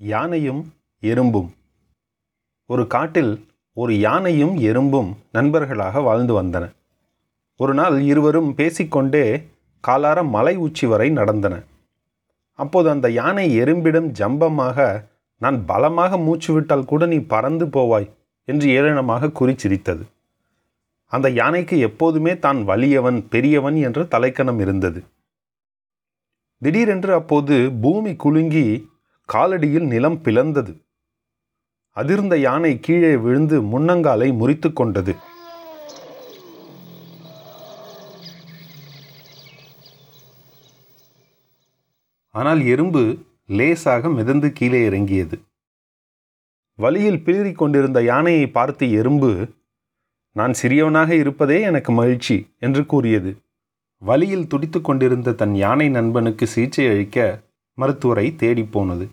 யானையும் எறும்பும். ஒரு காட்டில் ஒரு யானையும் எறும்பும் நண்பர்களாக வாழ்ந்து வந்தன. ஒரு நாள் இருவரும் பேசிக்கொண்டே காலார மலை உச்சி வரை நடந்தன. அப்போது அந்த யானை எறும்பிடம் ஜம்பமாக நான் பலமாக மூச்சு விட்டால் கூட நீ பறந்து போவாய் என்று ஏளனமாக குறிச்சிரித்தது அந்த யானைக்கு எப்போதுமே தான் வலியவன் பெரியவன் என்ற தலைக்கணம் இருந்தது. திடீரென்று அப்போது பூமி குலுங்கி காலடியில் நிலம் பிளந்தது. அதிர்ந்த யானை கீழே விழுந்து முன்னங்காலை முறித்து கொண்டது. ஆனால் எறும்பு லேசாக மிதந்து கீழே இறங்கியது. வழியில் பிளிறிக் கொண்டிருந்த யானையை பார்த்து எறும்பு நான் சிறியவனாக இருப்பதே எனக்கு மகிழ்ச்சி என்று கூறியது. வழியில் துடித்து கொண்டிருந்த தன் யானை நண்பனுக்கு சிகிச்சை அளிக்க மருத்துவரை தேடிப்போனது